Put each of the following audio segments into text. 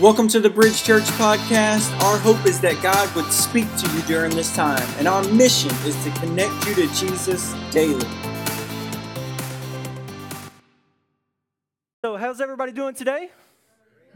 Welcome to the Bridge Church podcast. Our hope is that God would speak to you during this time, and our mission is to connect you to Jesus daily. So, how's everybody doing today?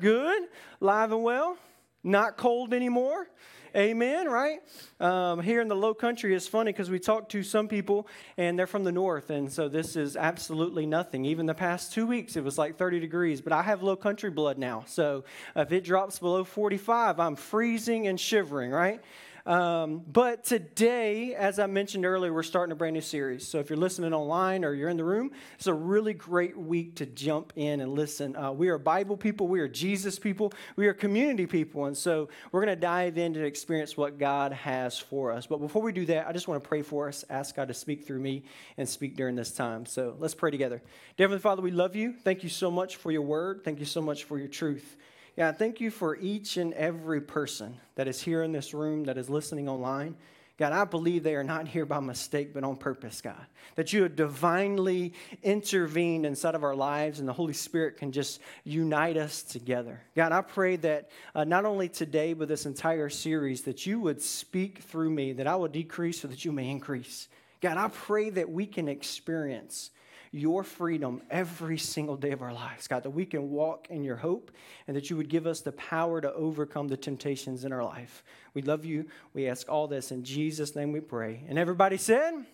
Good, live and well, not cold anymore. Amen, right? Um, here in the low country, it's funny because we talk to some people and they're from the north, and so this is absolutely nothing. Even the past two weeks, it was like 30 degrees, but I have low country blood now. So if it drops below 45, I'm freezing and shivering, right? Um, but today, as I mentioned earlier, we're starting a brand new series. So if you're listening online or you're in the room, it's a really great week to jump in and listen. Uh, we are Bible people, we are Jesus people, we are community people. And so we're going to dive in to experience what God has for us. But before we do that, I just want to pray for us, ask God to speak through me and speak during this time. So let's pray together. Dear Heavenly Father, we love you. Thank you so much for your word. Thank you so much for your truth. Yeah, thank you for each and every person that is here in this room, that is listening online. God, I believe they are not here by mistake, but on purpose, God. That you have divinely intervened inside of our lives and the Holy Spirit can just unite us together. God, I pray that uh, not only today, but this entire series, that you would speak through me, that I would decrease so that you may increase. God, I pray that we can experience your freedom every single day of our lives, God, that we can walk in your hope and that you would give us the power to overcome the temptations in our life. We love you. We ask all this in Jesus' name we pray. And everybody said,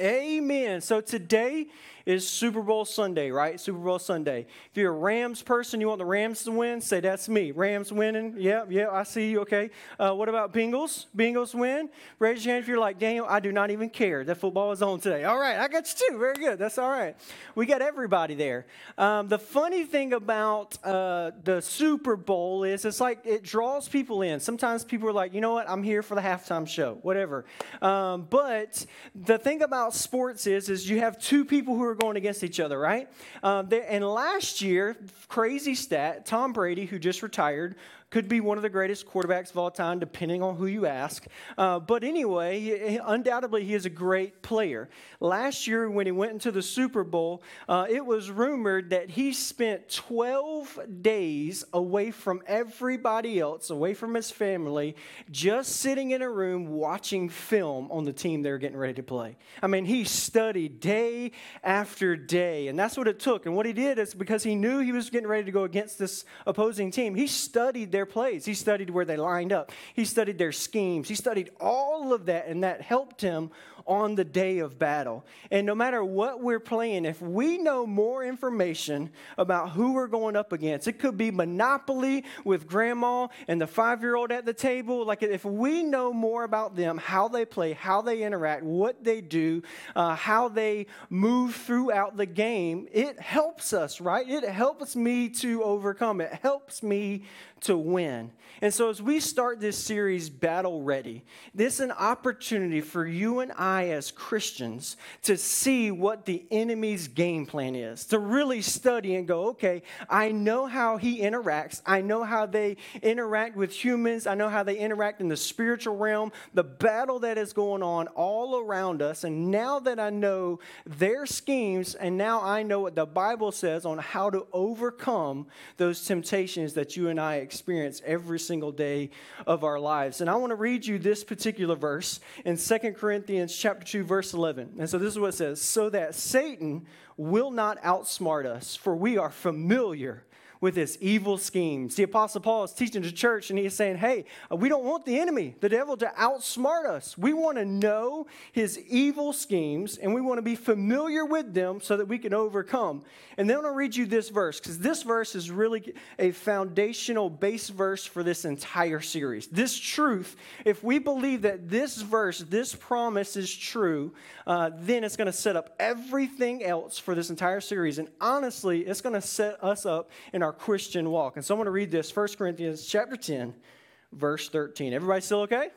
Amen. So today is Super Bowl Sunday, right? Super Bowl Sunday. If you're a Rams person, you want the Rams to win, say that's me. Rams winning. Yeah, yeah, I see you. Okay. Uh, what about Bengals? Bengals win. Raise your hand if you're like Daniel. I do not even care that football is on today. All right, I got you too. Very good. That's all right. We got everybody there. Um, the funny thing about uh, the Super Bowl is it's like it draws people in. Sometimes people are like, you know what? I'm here for the halftime show, whatever. Um, but the thing about sports is, is you have two people who are going against each other, right? Um, and last year, crazy stat, Tom Brady, who just retired, could be one of the greatest quarterbacks of all time, depending on who you ask. Uh, but anyway, he, undoubtedly, he is a great player. Last year, when he went into the Super Bowl, uh, it was rumored that he spent 12 days away from everybody else, away from his family, just sitting in a room watching film on the team they were getting ready to play. I mean, he studied day after day, and that's what it took. And what he did is because he knew he was getting ready to go against this opposing team, he studied their plays. He studied where they lined up. He studied their schemes. He studied all of that, and that helped him on the day of battle. And no matter what we're playing, if we know more information about who we're going up against, it could be Monopoly with grandma and the five year old at the table. Like if we know more about them, how they play, how they interact, what they do, uh, how they move throughout the game, it helps us, right? It helps me to overcome. It helps me to win. And so, as we start this series, Battle Ready, this is an opportunity for you and I as Christians to see what the enemy's game plan is, to really study and go, okay, I know how he interacts. I know how they interact with humans. I know how they interact in the spiritual realm, the battle that is going on all around us. And now that I know their schemes, and now I know what the Bible says on how to overcome those temptations that you and I experience every single day of our lives. And I want to read you this particular verse in Second Corinthians chapter 2 verse 11. And so this is what it says, so that Satan will not outsmart us, for we are familiar with his evil schemes. The Apostle Paul is teaching the church and he's saying, Hey, we don't want the enemy, the devil, to outsmart us. We want to know his evil schemes and we want to be familiar with them so that we can overcome. And then I'm going to read you this verse because this verse is really a foundational base verse for this entire series. This truth, if we believe that this verse, this promise is true, uh, then it's going to set up everything else for this entire series. And honestly, it's going to set us up in our our Christian walk. And so I'm going to read this 1 Corinthians chapter 10, verse 13. Everybody still okay?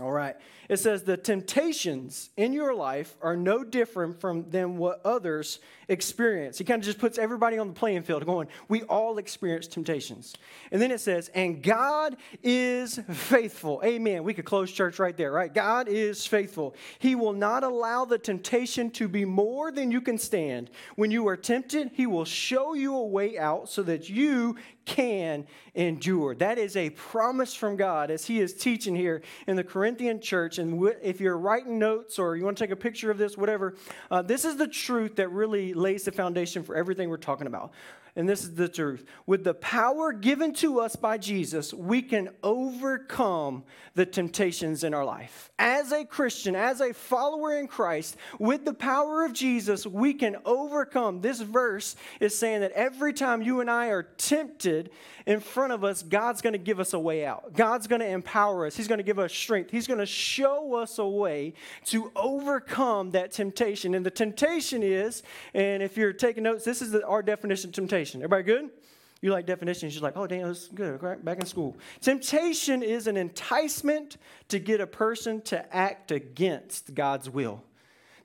All right. It says the temptations in your life are no different from than what others experience. He kind of just puts everybody on the playing field going, we all experience temptations. And then it says, and God is faithful. Amen. We could close church right there, right? God is faithful. He will not allow the temptation to be more than you can stand. When you are tempted, he will show you a way out so that you can endure. That is a promise from God as He is teaching here in the Corinthian church. And if you're writing notes or you want to take a picture of this, whatever, uh, this is the truth that really lays the foundation for everything we're talking about and this is the truth. With the power given to us by Jesus, we can overcome the temptations in our life. As a Christian, as a follower in Christ, with the power of Jesus, we can overcome. This verse is saying that every time you and I are tempted in front of us, God's going to give us a way out. God's going to empower us. He's going to give us strength. He's going to show us a way to overcome that temptation. And the temptation is, and if you're taking notes, this is the, our definition of temptation. Everybody good? You like definitions? You're like, oh, damn, that's good. Right? Back in school. Temptation is an enticement to get a person to act against God's will.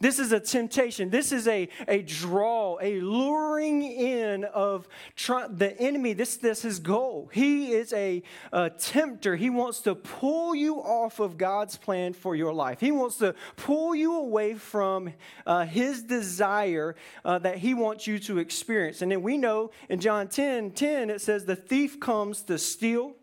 This is a temptation. This is a, a draw, a luring in of try, the enemy. This, this is his goal. He is a, a tempter. He wants to pull you off of God's plan for your life. He wants to pull you away from uh, his desire uh, that he wants you to experience. And then we know in John 10 10, it says, The thief comes to steal,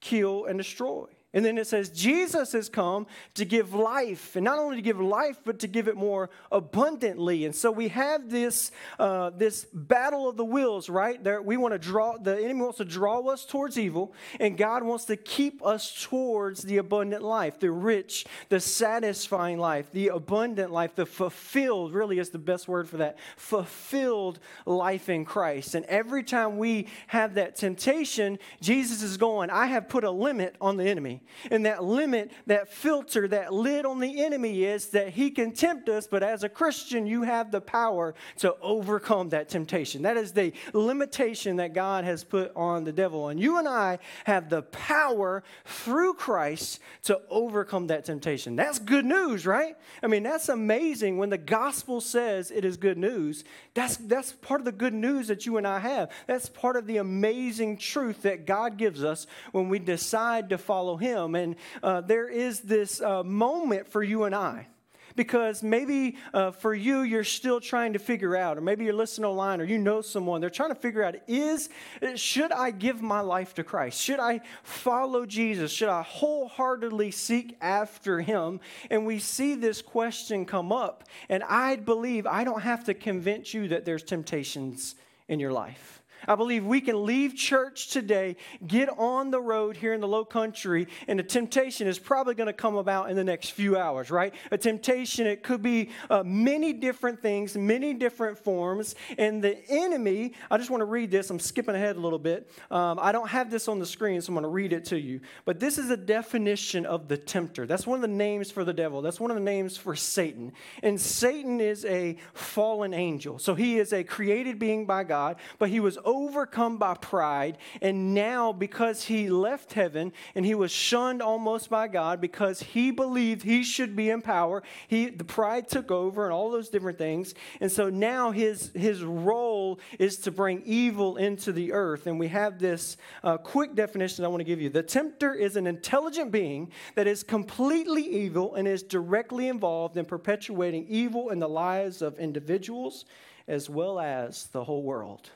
kill, and destroy. And then it says, Jesus has come to give life, and not only to give life, but to give it more abundantly. And so we have this, uh, this battle of the wills, right? There, we want to draw, the enemy wants to draw us towards evil, and God wants to keep us towards the abundant life, the rich, the satisfying life, the abundant life, the fulfilled, really is the best word for that, fulfilled life in Christ. And every time we have that temptation, Jesus is going, I have put a limit on the enemy. And that limit, that filter, that lid on the enemy is that he can tempt us, but as a Christian, you have the power to overcome that temptation. That is the limitation that God has put on the devil. And you and I have the power through Christ to overcome that temptation. That's good news, right? I mean, that's amazing when the gospel says it is good news. That's, that's part of the good news that you and I have. That's part of the amazing truth that God gives us when we decide to follow Him him. And uh, there is this uh, moment for you and I. Because maybe uh, for you, you're still trying to figure out, or maybe you're listening online, or you know someone, they're trying to figure out is, should I give my life to Christ? Should I follow Jesus? Should I wholeheartedly seek after him? And we see this question come up, and I believe I don't have to convince you that there's temptations in your life. I believe we can leave church today, get on the road here in the low country, and a temptation is probably going to come about in the next few hours, right? A temptation, it could be uh, many different things, many different forms. And the enemy, I just want to read this. I'm skipping ahead a little bit. Um, I don't have this on the screen, so I'm going to read it to you. But this is a definition of the tempter. That's one of the names for the devil, that's one of the names for Satan. And Satan is a fallen angel. So he is a created being by God, but he was overcome by pride. And now, because he left heaven and he was shunned almost by God because he believed he should be in power, he, the pride took over and all those different things. And so now his, his role is to bring evil into the earth. And we have this uh, quick definition I want to give you. The tempter is an intelligent being that is completely evil and is directly involved in perpetuating evil in the lives of individuals as well as the whole world.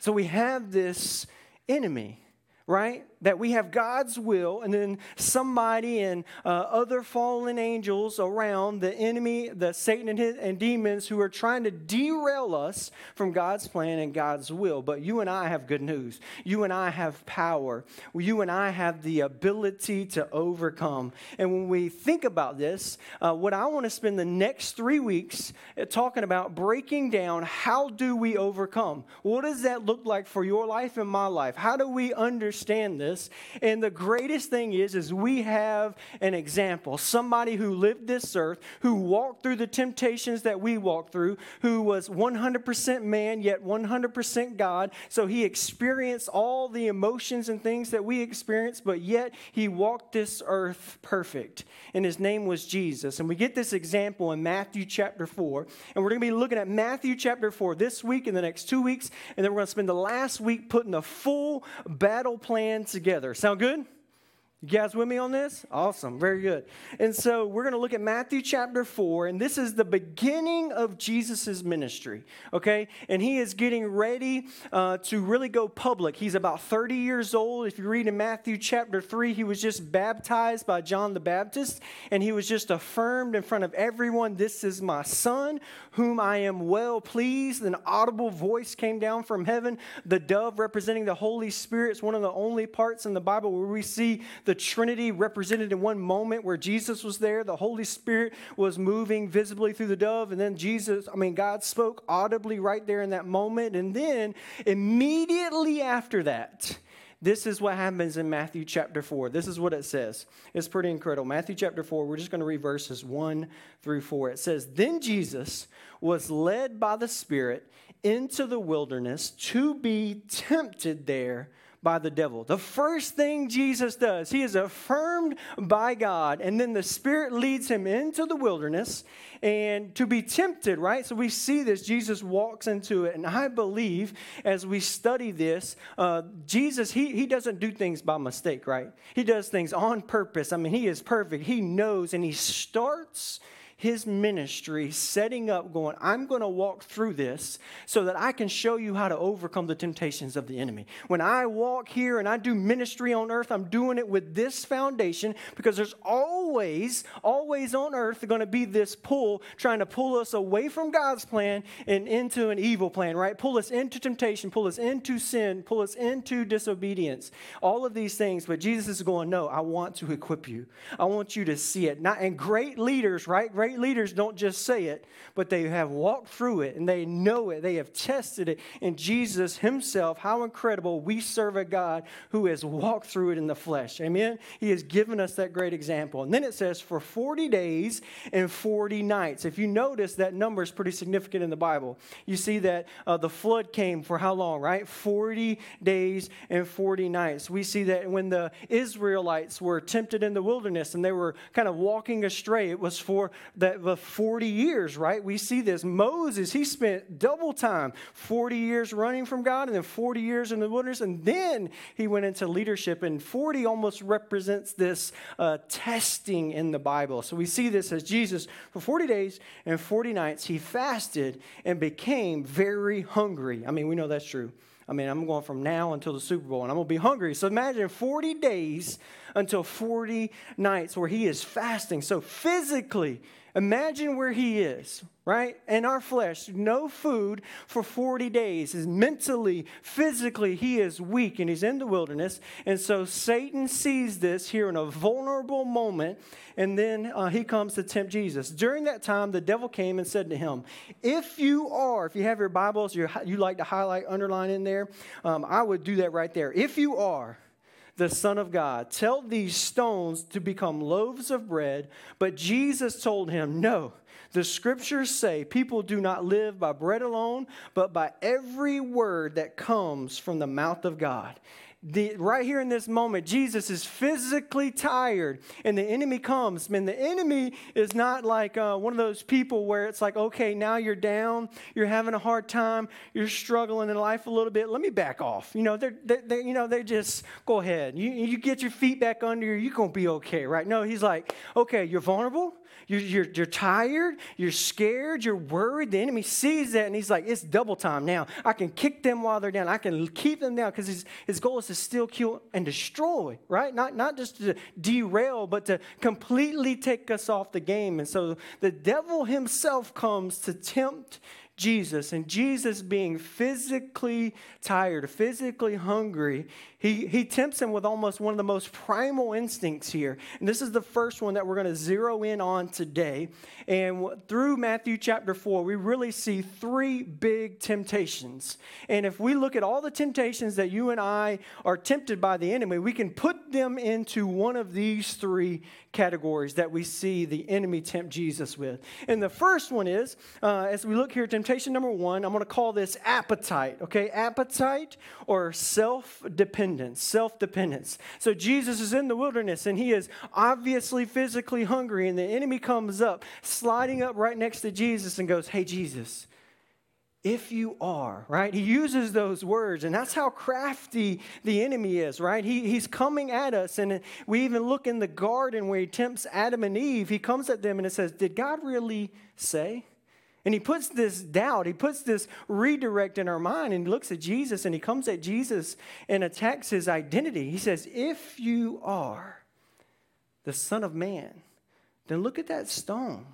So we have this enemy, right? that we have God's will, and then somebody and uh, other fallen angels around, the enemy, the Satan and, his, and demons who are trying to derail us from God's plan and God's will. But you and I have good news. You and I have power. You and I have the ability to overcome. And when we think about this, uh, what I want to spend the next three weeks uh, talking about breaking down how do we overcome? What does that look like for your life and my life? How do we understand? Understand this. And the greatest thing is, is we have an example, somebody who lived this earth, who walked through the temptations that we walked through, who was 100% man, yet 100% God. So he experienced all the emotions and things that we experience, but yet he walked this earth perfect. And his name was Jesus. And we get this example in Matthew chapter 4. And we're going to be looking at Matthew chapter 4 this week in the next two weeks. And then we're going to spend the last week putting the full battle plan together. Sound good? You guys with me on this? Awesome. Very good. And so we're going to look at Matthew chapter 4, and this is the beginning of Jesus' ministry, okay? And he is getting ready uh, to really go public. He's about 30 years old. If you read in Matthew chapter 3, he was just baptized by John the Baptist, and he was just affirmed in front of everyone This is my son, whom I am well pleased. An audible voice came down from heaven. The dove representing the Holy Spirit is one of the only parts in the Bible where we see the Trinity represented in one moment where Jesus was there, the Holy Spirit was moving visibly through the dove, and then Jesus, I mean, God spoke audibly right there in that moment. And then immediately after that, this is what happens in Matthew chapter 4. This is what it says. It's pretty incredible. Matthew chapter 4, we're just going to read verses 1 through 4. It says, Then Jesus was led by the Spirit into the wilderness to be tempted there by the devil. The first thing Jesus does, he is affirmed by God, and then the Spirit leads him into the wilderness and to be tempted, right? So we see this. Jesus walks into it, and I believe as we study this, uh, Jesus, he, he doesn't do things by mistake, right? He does things on purpose. I mean, he is perfect. He knows, and he starts his ministry setting up, going, I'm going to walk through this so that I can show you how to overcome the temptations of the enemy. When I walk here and I do ministry on earth, I'm doing it with this foundation because there's always, always on earth going to be this pull trying to pull us away from God's plan and into an evil plan, right? Pull us into temptation, pull us into sin, pull us into disobedience. All of these things, but Jesus is going, No, I want to equip you. I want you to see it. Not, and great leaders, right? Great great leaders don't just say it, but they have walked through it and they know it. They have tested it. And Jesus Himself, how incredible we serve a God who has walked through it in the flesh. Amen. He has given us that great example. And then it says, for 40 days and 40 nights. If you notice, that number is pretty significant in the Bible. You see that uh, the flood came for how long, right? 40 days and 40 nights. We see that when the Israelites were tempted in the wilderness and they were kind of walking astray, it was for that the 40 years, right? We see this. Moses, he spent double time, 40 years running from God and then 40 years in the wilderness. And then he went into leadership. And 40 almost represents this uh, testing in the Bible. So we see this as Jesus, for 40 days and 40 nights, he fasted and became very hungry. I mean, we know that's true. I mean, I'm going from now until the Super Bowl and I'm going to be hungry. So imagine 40 days until 40 nights where he is fasting. So physically, Imagine where he is, right? In our flesh, no food for 40 days. Is mentally, physically, he is weak and he's in the wilderness. And so Satan sees this here in a vulnerable moment, and then uh, he comes to tempt Jesus. During that time, the devil came and said to him, If you are, if you have your Bibles, you like to highlight, underline in there, um, I would do that right there. If you are, the Son of God. Tell these stones to become loaves of bread. But Jesus told him, No. The scriptures say people do not live by bread alone, but by every word that comes from the mouth of God the, right here in this moment, Jesus is physically tired, and the enemy comes. Man, the enemy is not like uh, one of those people where it's like, okay, now you're down, you're having a hard time, you're struggling in life a little bit. Let me back off. You know, they're, they're, they're you know, they just go ahead. You, you get your feet back under you, you're gonna be okay, right? No, he's like, okay, you're vulnerable. You're, you're, you're tired, you're scared, you're worried. The enemy sees that and he's like, it's double time now. I can kick them while they're down. I can keep them down because his, his goal is to steal, kill, and destroy, right? Not, not just to derail, but to completely take us off the game. And so the devil himself comes to tempt Jesus, and Jesus being physically tired, physically hungry, he, he tempts him with almost one of the most primal instincts here. And this is the first one that we're going to zero in on today. And through Matthew chapter 4, we really see three big temptations. And if we look at all the temptations that you and I are tempted by the enemy, we can put them into one of these three categories that we see the enemy tempt Jesus with. And the first one is, uh, as we look here, temptation number one, I'm going to call this appetite, okay? Appetite or self dependence self dependence. So Jesus is in the wilderness and he is obviously physically hungry, and the enemy comes up, sliding up right next to Jesus and goes, Hey, Jesus, if you are, right? He uses those words, and that's how crafty the enemy is, right? He, he's coming at us, and we even look in the garden where he tempts Adam and Eve. He comes at them and it says, Did God really say? And he puts this doubt, he puts this redirect in our mind and he looks at Jesus and he comes at Jesus and attacks his identity. He says, If you are the Son of Man, then look at that stone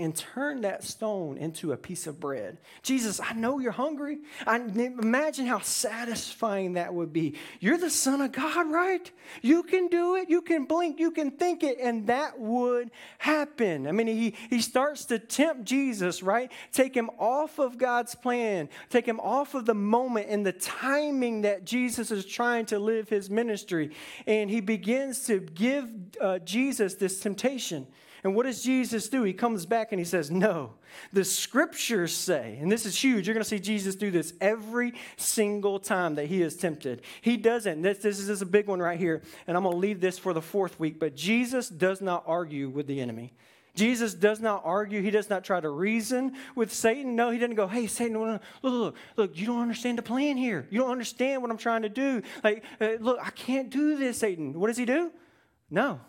and turn that stone into a piece of bread. Jesus, I know you're hungry. I imagine how satisfying that would be. You're the son of God, right? You can do it. You can blink. You can think it, and that would happen. I mean, he, he starts to tempt Jesus, right? Take him off of God's plan, take him off of the moment and the timing that Jesus is trying to live his ministry. And he begins to give uh, Jesus this temptation. And what does Jesus do? He comes back and he says, No, the scriptures say, and this is huge. You're going to see Jesus do this every single time that he is tempted. He doesn't. This, this is a big one right here, and I'm going to leave this for the fourth week. But Jesus does not argue with the enemy. Jesus does not argue. He does not try to reason with Satan. No, he doesn't go, hey, Satan, look, look, look, you don't understand the plan here. You don't understand what I'm trying to do. Like, uh, look, I can't do this, Satan. What does he do? No.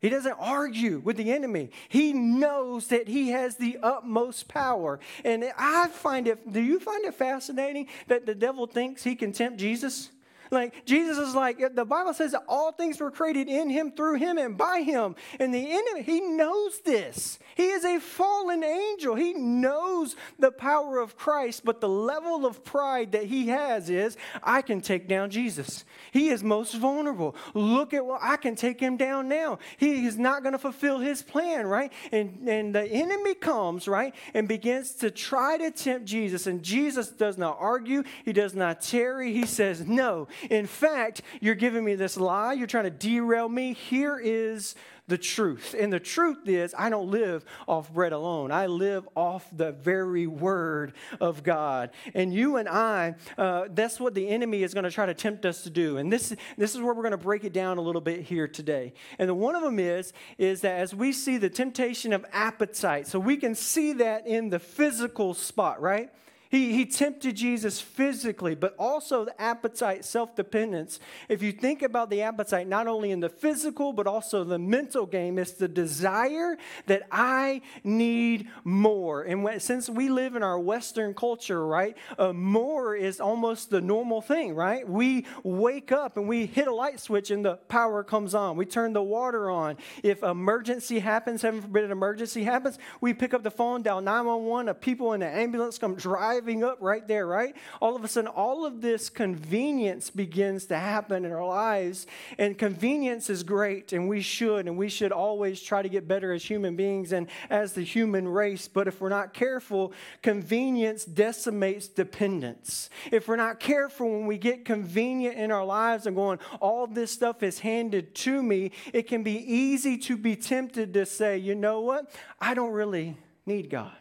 He doesn't argue with the enemy. He knows that he has the utmost power. And I find it, do you find it fascinating that the devil thinks he can tempt Jesus? Like Jesus is like the Bible says that all things were created in him, through him, and by him. And the enemy, he knows this. He is a fallen angel. He knows the power of Christ, but the level of pride that he has is I can take down Jesus. He is most vulnerable. Look at what I can take him down now. He is not going to fulfill his plan, right? And and the enemy comes, right, and begins to try to tempt Jesus. And Jesus does not argue, he does not tarry. He says, No, in fact, you're giving me this lie. You're trying to derail me. Here is the truth. And the truth is, I don't live off bread alone. I live off the very word of God. And you and I, uh, that's what the enemy is going to try to tempt us to do. And this, this is where we're going to break it down a little bit here today. And the, one of them is, is that as we see the temptation of appetite, so we can see that in the physical spot, right? He, he tempted Jesus physically, but also the appetite, self dependence. If you think about the appetite, not only in the physical, but also the mental game, it's the desire that I need more. And when, since we live in our Western culture, right, uh, more is almost the normal thing, right? We wake up and we hit a light switch and the power comes on. We turn the water on. If emergency happens, heaven forbid an emergency happens, we pick up the phone, dial 911, a people in the ambulance come drive driving up right there, right? All of a sudden, all of this convenience begins to happen in our lives. And convenience is great, and we should, and we should always try to get better as human beings and as the human race. But if we're not careful, convenience decimates dependence. If we're not careful when we get convenient in our lives and going, all this stuff is handed to me, it can be easy to be tempted to say, you know what? I don't really need God.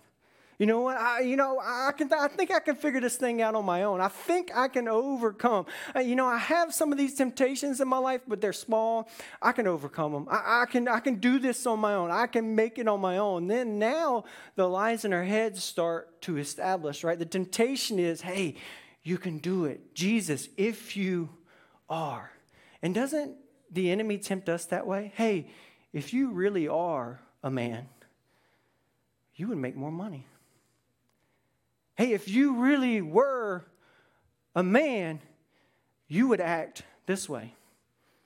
You know what? I, you know, I can. I think I can figure this thing out on my own. I think I can overcome. Uh, you know, I have some of these temptations in my life, but they're small. I can overcome them. I, I can. I can do this on my own. I can make it on my own. Then now the lies in our heads start to establish. Right. The temptation is, hey, you can do it, Jesus, if you are. And doesn't the enemy tempt us that way? Hey, if you really are a man, you would make more money. Hey, if you really were a man, you would act this way.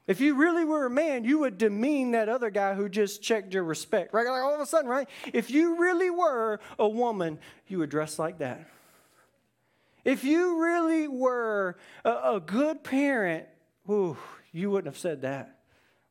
If you really were a man, you would demean that other guy who just checked your respect, right? Like all of a sudden, right? If you really were a woman, you would dress like that. If you really were a, a good parent, ooh, you wouldn't have said that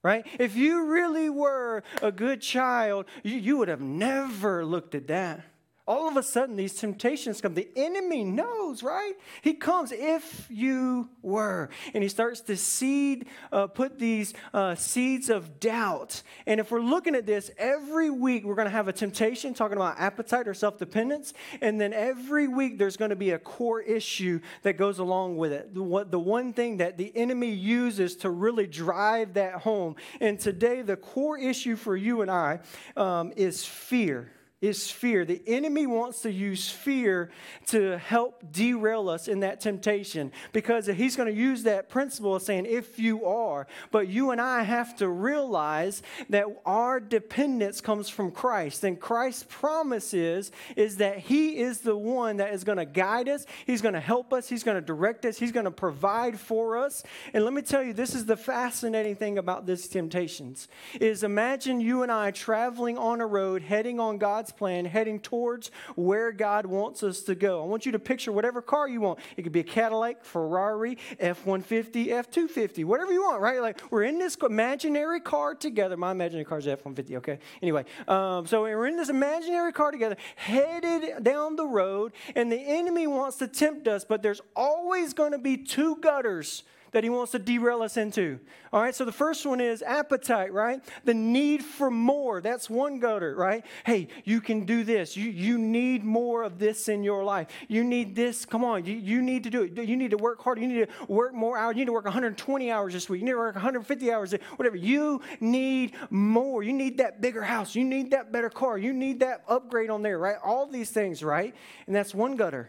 right? If you really were a good child, you, you would have never looked at that all of a sudden these temptations come. The enemy knows, right? He comes if you were. And he starts to seed, uh, put these uh, seeds of doubt. And if we're looking at this, every week we're going to have a temptation talking about appetite or self dependence. And then every week there's going to be a core issue that goes along with it. The, what, the one thing that the enemy uses to really drive that home. And today, the core issue for you and I um, is fear is fear. The enemy wants to use fear to help derail us in that temptation because he's going to use that principle of saying, if you are. But you and I have to realize that our dependence comes from Christ. And Christ's promise is, is that he is the one that is going to guide us, he's going to help us, he's going to direct us, he's going to provide for us. And let me tell you, this is the fascinating thing about these temptations is imagine you and I traveling on a road heading on God's plan heading towards where God wants us to go. I want you to picture whatever car you want. It could be a Cadillac, Ferrari, F 150, F 250, whatever you want, right? Like we're in this imaginary car together. My imaginary car is F 150, okay? Anyway, um, so we're in this imaginary car together, headed down the road, and the enemy wants to tempt us, but there's always going to be two gutters that he wants to derail us into. All right, so the first one is appetite, right? The need for more. That's one gutter, right? Hey, you can do this. You, you need more of this in your life. You need this. Come on, you, you need to do it. You need to work harder. You need to work more hours. You need to work 120 hours this week. You need to work 150 hours, whatever. You need more. You need that bigger house. You need that better car. You need that upgrade on there, right? All these things, right? And that's one gutter.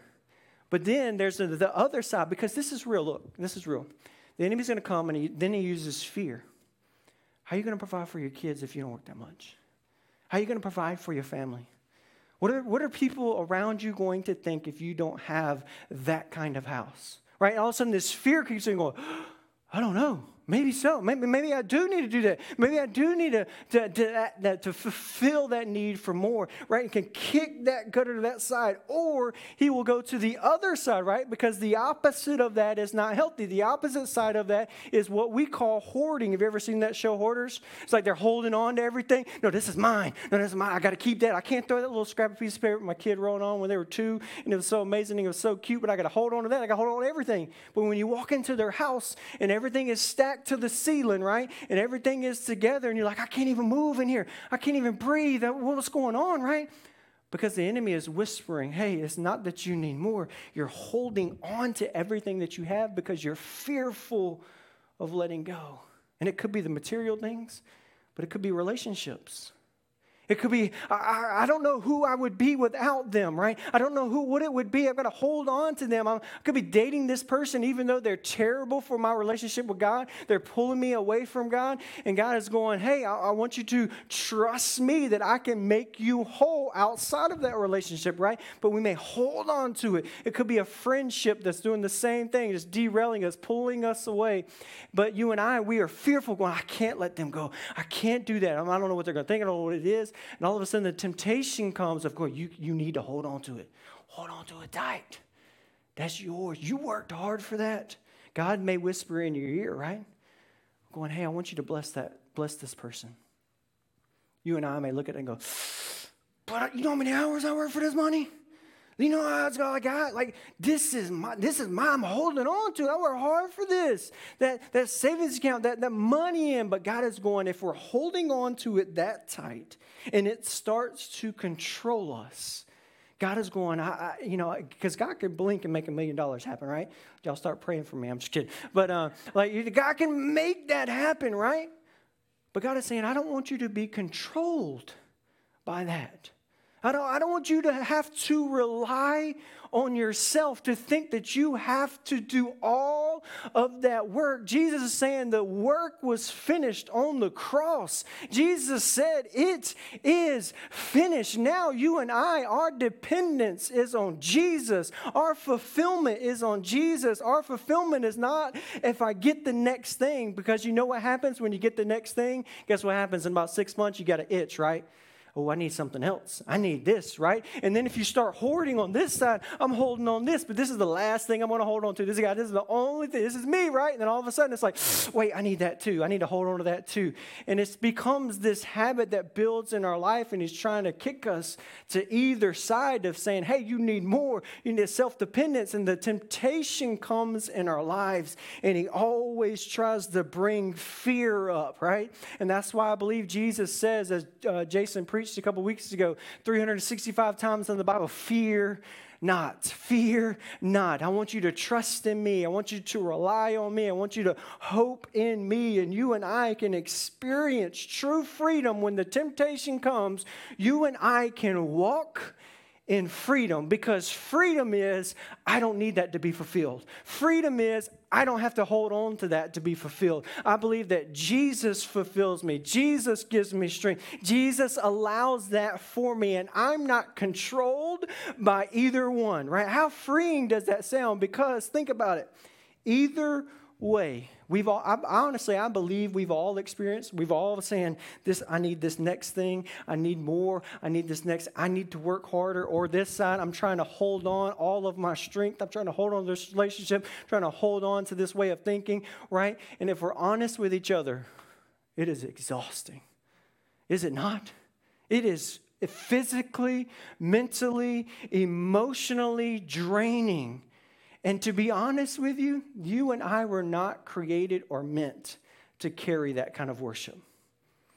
But then there's the, the other side because this is real. Look, this is real. The enemy's going to come and he, then he uses fear. How are you going to provide for your kids if you don't work that much? How are you going to provide for your family? What are, what are people around you going to think if you don't have that kind of house? Right? All of a sudden, this fear keeps going, I don't know. Maybe so. Maybe, maybe I do need to do that. Maybe I do need to, to, to, that, to fulfill that need for more, right? And can kick that gutter to that side. Or he will go to the other side, right? Because the opposite of that is not healthy. The opposite side of that is what we call hoarding. Have you ever seen that show, Hoarders? It's like they're holding on to everything. No, this is mine. No, this is mine. I got to keep that. I can't throw that little scrappy piece of paper my kid wrote on when they were two, and it was so amazing. It was so cute, but I got to hold on to that. I got to hold on to everything. But when you walk into their house and everything is stacked, to the ceiling, right? And everything is together, and you're like, I can't even move in here. I can't even breathe. Uh, what's going on, right? Because the enemy is whispering, hey, it's not that you need more. You're holding on to everything that you have because you're fearful of letting go. And it could be the material things, but it could be relationships. It could be, I, I, don't know who I would be without them, right? I don't know who what it would be. I've got to hold on to them. I'm, I could be dating this person even though they're terrible for my relationship with God. They're pulling me away from God. And God is going, hey, I, I want you to trust me that I can make you whole outside of that relationship, right? But we may hold on to it. It could be a friendship that's doing the same thing, just derailing us, pulling us away. But you and I, we are fearful, going, I can't let them go. I can't do that. I don't know what they're going to think. I don't know what it is. And all of a sudden, the temptation comes of course, you, you need to hold on to it. Hold on to it tight. That's yours. You worked hard for that. God may whisper in your ear, right? Going, hey, I want you to bless that, bless this person. You and I may look at it and go, but you know how many hours I work for this money? You know it's like I like this is my this is my I'm holding on to. I work hard for this. That that savings account, that, that money in, but God is going, if we're holding on to it that tight and it starts to control us, God is going, I, I you know, because God can blink and make a million dollars happen, right? Y'all start praying for me. I'm just kidding. But uh, like God can make that happen, right? But God is saying, I don't want you to be controlled by that. I don't, I don't want you to have to rely on yourself to think that you have to do all of that work. Jesus is saying the work was finished on the cross. Jesus said, It is finished. Now, you and I, our dependence is on Jesus. Our fulfillment is on Jesus. Our fulfillment is not if I get the next thing, because you know what happens when you get the next thing? Guess what happens? In about six months, you got an itch, right? Oh, I need something else. I need this, right? And then if you start hoarding on this side, I'm holding on this, but this is the last thing I'm going to hold on to. This guy, this is the only thing. This is me, right? And then all of a sudden it's like, wait, I need that too. I need to hold on to that too. And it becomes this habit that builds in our life, and he's trying to kick us to either side of saying, hey, you need more. You need self dependence. And the temptation comes in our lives, and he always tries to bring fear up, right? And that's why I believe Jesus says, as uh, Jason preached, preached a couple weeks ago 365 times in the Bible fear not. Fear not. I want you to trust in me. I want you to rely on me. I want you to hope in me. And you and I can experience true freedom when the temptation comes. You and I can walk in freedom because freedom is I don't need that to be fulfilled. Freedom is I don't have to hold on to that to be fulfilled. I believe that Jesus fulfills me. Jesus gives me strength. Jesus allows that for me, and I'm not controlled by either one, right? How freeing does that sound? Because think about it. Either way. We've all, I, honestly, I believe we've all experienced, we've all saying, this, I need this next thing, I need more, I need this next, I need to work harder, or this side, I'm trying to hold on all of my strength, I'm trying to hold on to this relationship, trying to hold on to this way of thinking, right? And if we're honest with each other, it is exhausting. Is it not? It is physically, mentally, emotionally draining and to be honest with you, you and I were not created or meant to carry that kind of worship.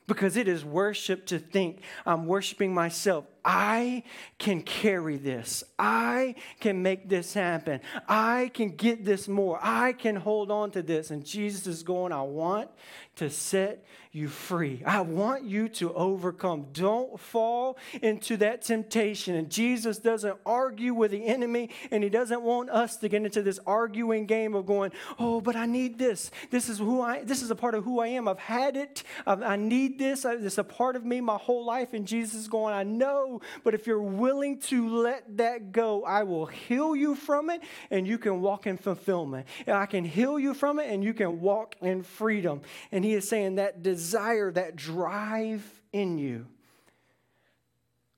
Because it is worship to think I'm worshiping myself. I can carry this. I can make this happen. I can get this more. I can hold on to this. And Jesus is going, I want to set you free. I want you to overcome. Don't fall into that temptation. And Jesus doesn't argue with the enemy, and he doesn't want us to get into this arguing game of going, "Oh, but I need this. This is who I. This is a part of who I am. I've had it. I've, i need this. It's a part of me my whole life." And Jesus is going, "I know, but if you're willing to let that go, I will heal you from it, and you can walk in fulfillment. And I can heal you from it, and you can walk in freedom." And he is saying that desire, that drive in you,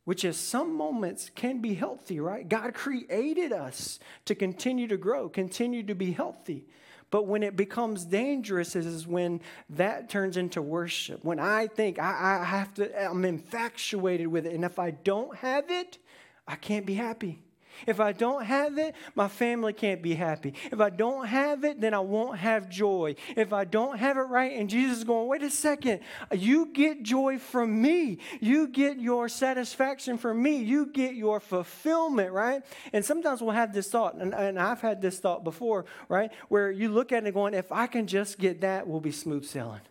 which at some moments can be healthy, right? God created us to continue to grow, continue to be healthy. But when it becomes dangerous is when that turns into worship. When I think I, I have to, I'm infatuated with it. And if I don't have it, I can't be happy. If I don't have it, my family can't be happy. If I don't have it, then I won't have joy. If I don't have it right, and Jesus is going, wait a second, you get joy from me. You get your satisfaction from me. You get your fulfillment, right? And sometimes we'll have this thought, and, and I've had this thought before, right? Where you look at it going, if I can just get that, we'll be smooth sailing.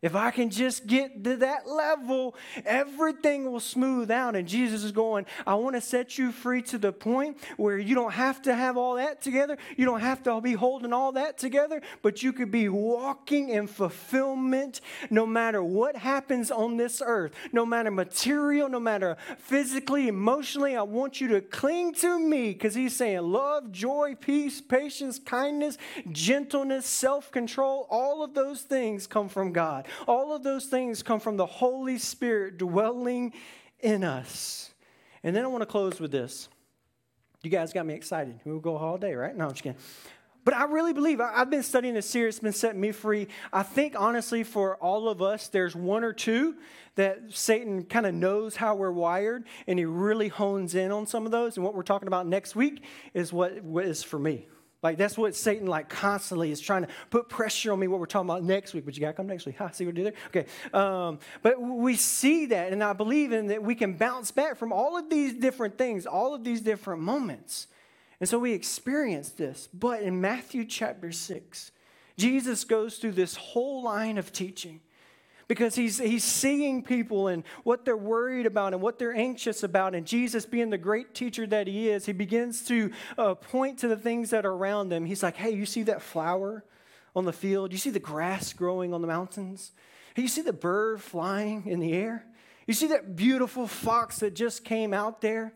If I can just get to that level, everything will smooth out. And Jesus is going, I want to set you free to the point where you don't have to have all that together. You don't have to be holding all that together, but you could be walking in fulfillment no matter what happens on this earth, no matter material, no matter physically, emotionally. I want you to cling to me because he's saying love, joy, peace, patience, kindness, gentleness, self control, all of those things come from God. All of those things come from the Holy Spirit dwelling in us. And then I want to close with this. You guys got me excited. We'll go all day, right? No, I'm just kidding. But I really believe, I've been studying this series, it's been setting me free. I think, honestly, for all of us, there's one or two that Satan kind of knows how we're wired, and he really hones in on some of those. And what we're talking about next week is what is for me. Like that's what Satan like constantly is trying to put pressure on me. What we're talking about next week, but you got to come next week. Ha, see what I do there? Okay, um, but we see that, and I believe in that we can bounce back from all of these different things, all of these different moments, and so we experience this. But in Matthew chapter six, Jesus goes through this whole line of teaching because he's, he's seeing people and what they're worried about and what they're anxious about. And Jesus, being the great teacher that he is, he begins to uh, point to the things that are around them. He's like, hey, you see that flower on the field? You see the grass growing on the mountains? Hey, you see the bird flying in the air? You see that beautiful fox that just came out there?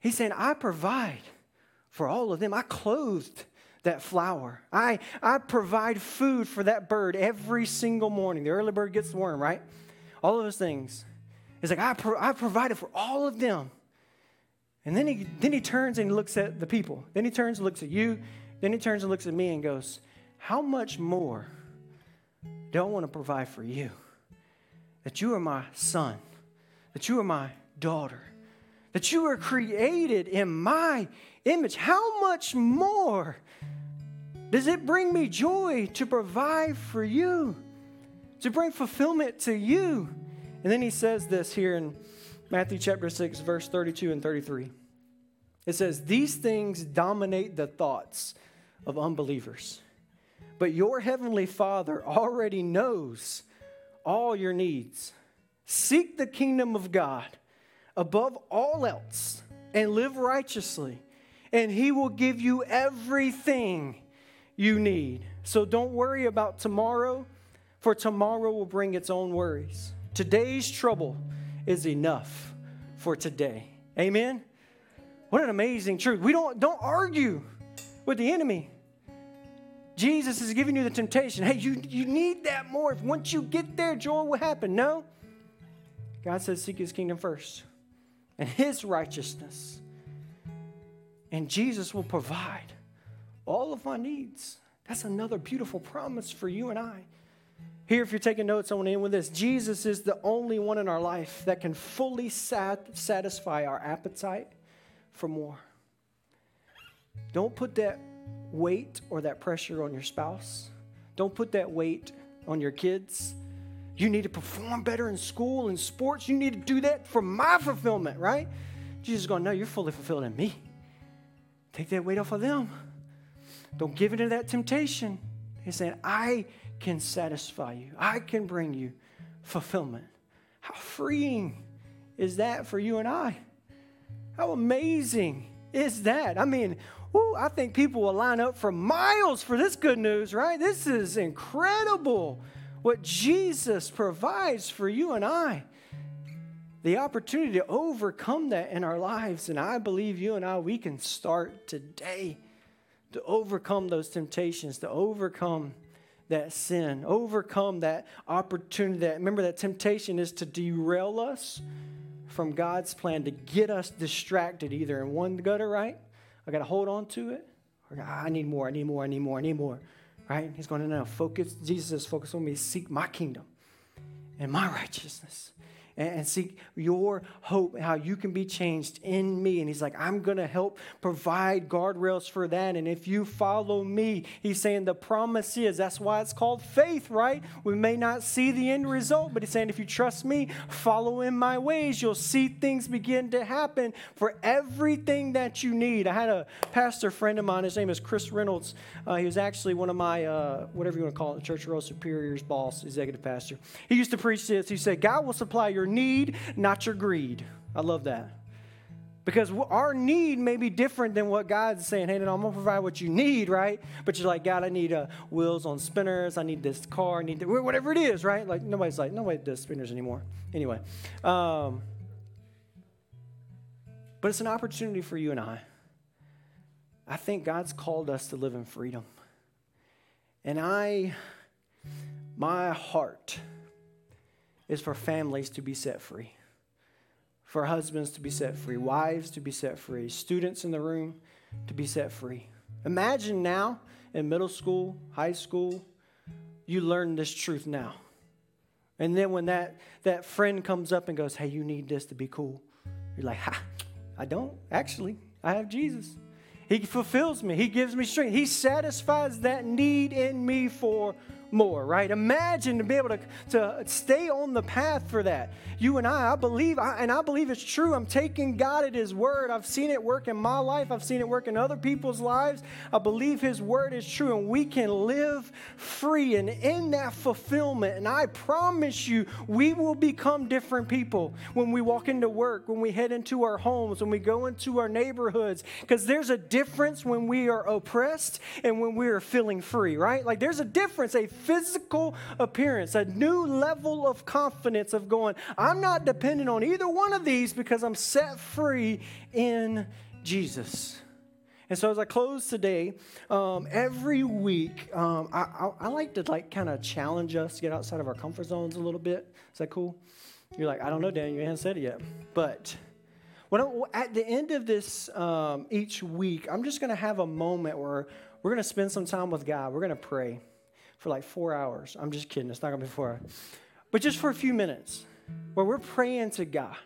He's saying, I provide for all of them. I clothed that flower. I, I provide food for that bird every single morning. The early bird gets the worm, right? All of those things. It's like, I, pro- I provided for all of them. And then he, then he turns and looks at the people. Then he turns and looks at you. Then he turns and looks at me and goes, How much more do I want to provide for you? That you are my son, that you are my daughter, that you were created in my image. How much more does it bring me joy to provide for you, to bring fulfillment to you? And then he says this here in Matthew chapter 6, verse 32 and 33. It says, These things dominate the thoughts of unbelievers, but your heavenly Father already knows all your needs. Seek the kingdom of God above all else and live righteously, and He will give you everything you need. So don't worry about tomorrow, for tomorrow will bring its own worries. Today's trouble is enough for today. Amen. What an amazing truth. We don't don't argue with the enemy. Jesus is giving you the temptation. Hey, you, you need that more. Once you get there, joy will happen. No. God says, seek his kingdom first and his righteousness. And Jesus will provide all of my needs. That's another beautiful promise for you and I. Here, if you're taking notes, I want to end with this Jesus is the only one in our life that can fully sat- satisfy our appetite for more. Don't put that weight or that pressure on your spouse. Don't put that weight on your kids. You need to perform better in school and sports. You need to do that for my fulfillment, right? Jesus is going, No, you're fully fulfilled in me. Take that weight off of them. Don't give into that temptation. He's saying, I can satisfy you, I can bring you fulfillment. How freeing is that for you and I? How amazing is that? I mean, Ooh, I think people will line up for miles for this good news, right? This is incredible what Jesus provides for you and I. The opportunity to overcome that in our lives. And I believe you and I, we can start today to overcome those temptations, to overcome that sin, overcome that opportunity. That remember that temptation is to derail us from God's plan to get us distracted either in one gutter, right? I got to hold on to it. Or, I need more, I need more, I need more, I need more. Right? He's going to know. Focus, Jesus is focused on me. Seek my kingdom and my righteousness and, seek your hope, how you can be changed in me. And he's like, I'm going to help provide guardrails for that. And if you follow me, he's saying the promise is that's why it's called faith, right? We may not see the end result, but he's saying if you trust me, follow in my ways, you'll see things begin to happen for everything that you need. I had a pastor friend of mine, his name is Chris Reynolds. Uh, he was actually one of my, uh, whatever you want to call it, Church Royal Superior's boss, executive pastor. He used to preach this. He said, God will supply your need, not your greed. I love that. Because our need may be different than what God's saying. Hey, I'm going to provide what you need, right? But you're like, God, I need uh, wheels on spinners. I need this car. I need whatever it is, right? Like, nobody's like, nobody does spinners anymore. Anyway. Um, but it's an opportunity for you and I. I think God's called us to live in freedom. And I, my heart, is for families to be set free, for husbands to be set free, wives to be set free, students in the room to be set free. Imagine now in middle school, high school, you learn this truth now. And then when that, that friend comes up and goes, Hey, you need this to be cool, you're like, Ha, I don't. Actually, I have Jesus. He fulfills me, He gives me strength, He satisfies that need in me for more, right? Imagine to be able to, to stay on the path for that. You and I, I believe, I, and I believe it's true. I'm taking God at His word. I've seen it work in my life, I've seen it work in other people's lives. I believe His word is true, and we can live free and in that fulfillment. And I promise you, we will become different people when we walk into work, when we head into our homes, when we go into our neighborhoods, because there's a difference when we are oppressed and when we are feeling free, right? Like there's a difference, a physical appearance, a new level of confidence of going, I'm not dependent on either one of these because I'm set free in Jesus. And so as I close today, um, every week, um, I, I, I, like to like kind of challenge us to get outside of our comfort zones a little bit. Is that cool? You're like, I don't know, Dan, you haven't said it yet. But at the end of this um, each week, I'm just going to have a moment where we're going to spend some time with God. We're going to pray for like four hours. I'm just kidding. It's not going to be four hours. But just for a few minutes where we're praying to God.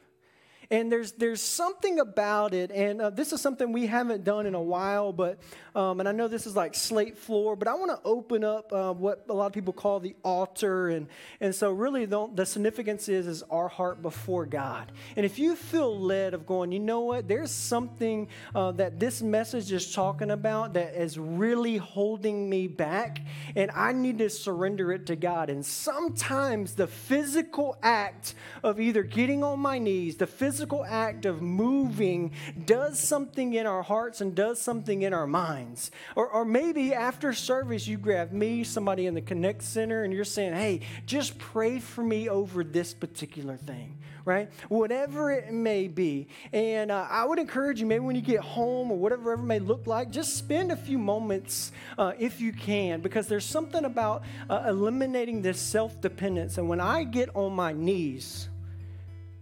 And there's, there's something about it, and uh, this is something we haven't done in a while, but, um, and I know this is like slate floor, but I want to open up uh, what a lot of people call the altar. And, and so, really, the, the significance is, is our heart before God. And if you feel led of going, you know what, there's something uh, that this message is talking about that is really holding me back, and I need to surrender it to God. And sometimes the physical act of either getting on my knees, the physical physical act of moving does something in our hearts and does something in our minds. Or, or maybe after service, you grab me, somebody in the Connect Center, and you're saying, hey, just pray for me over this particular thing right? Whatever it may be. And uh, I would encourage you, maybe when you get home or whatever it may look like, just spend a few moments uh, if you can, because there's something about uh, eliminating this self dependence. And when I get on my knees,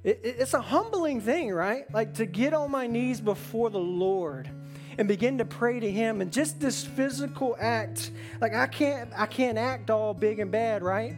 it, it's a humbling thing, right? Like to get on my knees before the Lord and begin to pray to him and just this physical act like i can't i can't act all big and bad right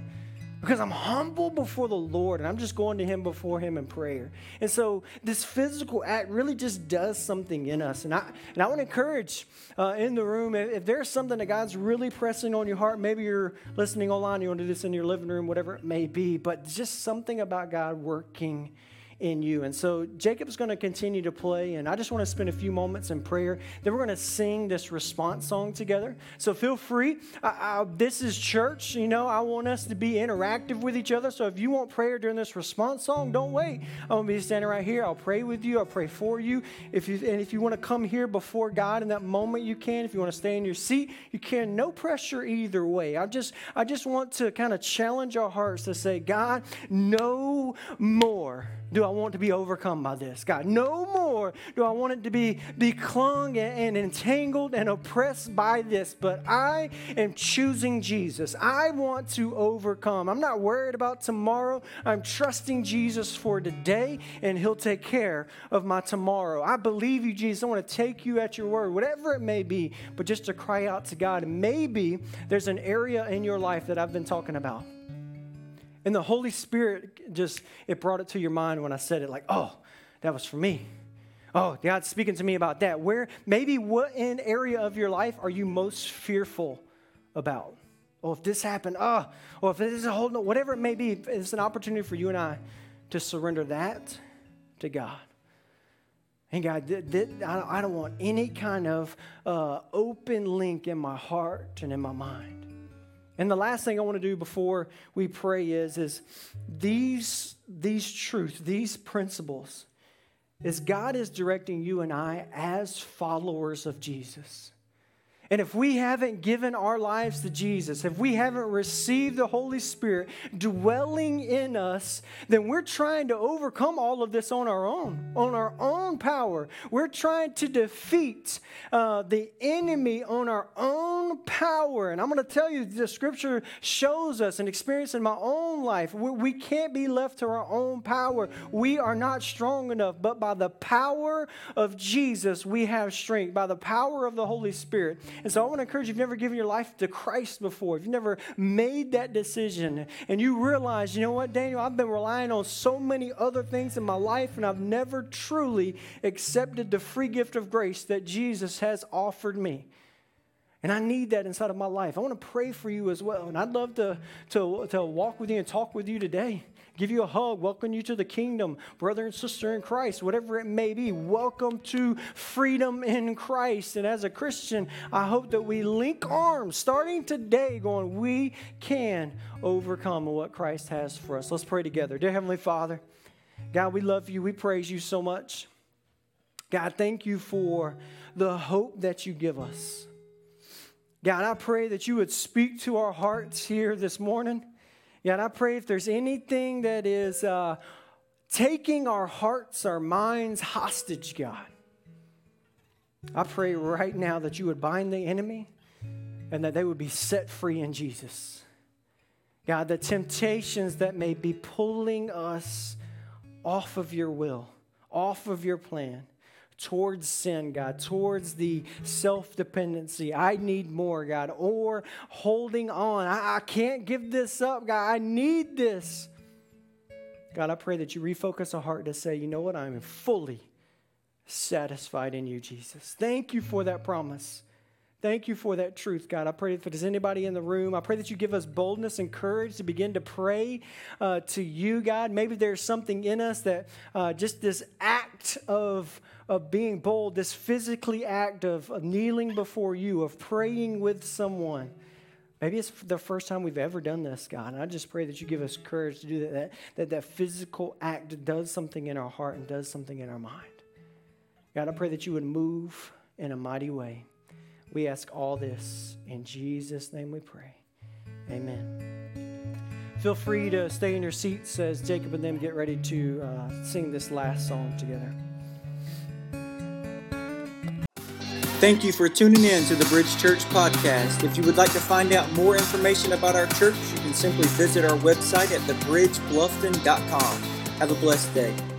because I'm humble before the Lord and I'm just going to Him before Him in prayer. And so this physical act really just does something in us. And I, and I want to encourage uh, in the room if, if there's something that God's really pressing on your heart, maybe you're listening online, you want to do this in your living room, whatever it may be, but just something about God working in you. And so Jacob's going to continue to play, and I just want to spend a few moments in prayer. Then we're going to sing this response song together. So feel free. I, I, this is church. You know, I want us to be interactive with each other. So if you want prayer during this response song, don't wait. I'm going to be standing right here. I'll pray with you. I'll pray for you. If you and if you want to come here before God in that moment, you can. If you want to stay in your seat, you can. No pressure either way. I just I just want to kind of challenge our hearts to say, God, no more do I want to be overcome by this, God. No more do I want it to be, be clung and, entangled and oppressed by this, but I am choosing Jesus. I want to overcome. I'm not worried about tomorrow. I'm trusting Jesus for today, and He'll take care of my tomorrow. I believe you, Jesus. I want to take you at your word, whatever it may be, but just to cry out to God. Maybe there's an area in your life that I've been talking about and the Holy Spirit just, it brought it to your mind when I said it, like, oh, that was for me. Oh, God's speaking to me about that. Where, maybe what in area of your life are you most fearful about? Oh, if this happened, oh, or if this is a whole, no, whatever it may be, it's an opportunity for you and I to surrender that to God. And God, th- th- I don't want any kind of uh, open link in my heart and in my mind. And the last thing I want to do before we pray is, is these, these truths, these principles, is God is directing you and I as followers of Jesus. And if we haven't given our lives to Jesus, if we haven't received the Holy Spirit dwelling in us, then we're trying to overcome all of this on our own, on our own power. We're trying to defeat uh, the enemy on our own power. And I'm going to tell you, the scripture shows us an experience in my own life. We, we can't be left to our own power. We are not strong enough, but by the power of Jesus, we have strength. By the power of the Holy Spirit. And so I want to encourage you, if you've never given your life to Christ before, if you've never made that decision, and you realize, you know what, Daniel, I've been relying on so many other things in my life, and I've never truly accepted the free gift of grace that Jesus has offered me. And I need that inside of my life. I want to pray for you as well. And I'd love to, to, to walk with you and talk with you today. Give you a hug, welcome you to the kingdom, brother and sister in Christ, whatever it may be. Welcome to freedom in Christ. And as a Christian, I hope that we link arms starting today, going, we can overcome what Christ has for us. Let's pray together. Dear Heavenly Father, God, we love you. We praise you so much. God, thank you for the hope that you give us. God, I pray that you would speak to our hearts here this morning. God, I pray if there's anything that is uh, taking our hearts, our minds hostage, God, I pray right now that you would bind the enemy and that they would be set free in Jesus. God, the temptations that may be pulling us off of your will, off of your plan towards sin, God, towards the self dependency. I need more, God, or holding on. I, I, can't give this up, God. I need this. God, I pray that you refocus our heart to say, you know what? I'm fully satisfied in you, Jesus. Thank you for that promise. Thank you for that truth, God. I pray if there's anybody in the room, I pray that you give us boldness and courage to begin to pray uh, to you, God. Maybe there's something in us that uh, just this act of of being bold, this physically act of kneeling before you, of praying with someone. Maybe it's the first time we've ever done this, God. And I just pray that you give us courage to do that, that, that that physical act does something in our heart and does something in our mind. God, I pray that you would move in a mighty way. We ask all this in Jesus' name we pray. Amen. Feel free to stay in your seats as Jacob and them get ready to uh, sing this last song together. Thank you for tuning in to the Bridge Church podcast. If you would like to find out more information about our church, you can simply visit our website at thebridgebluffton.com. Have a blessed day.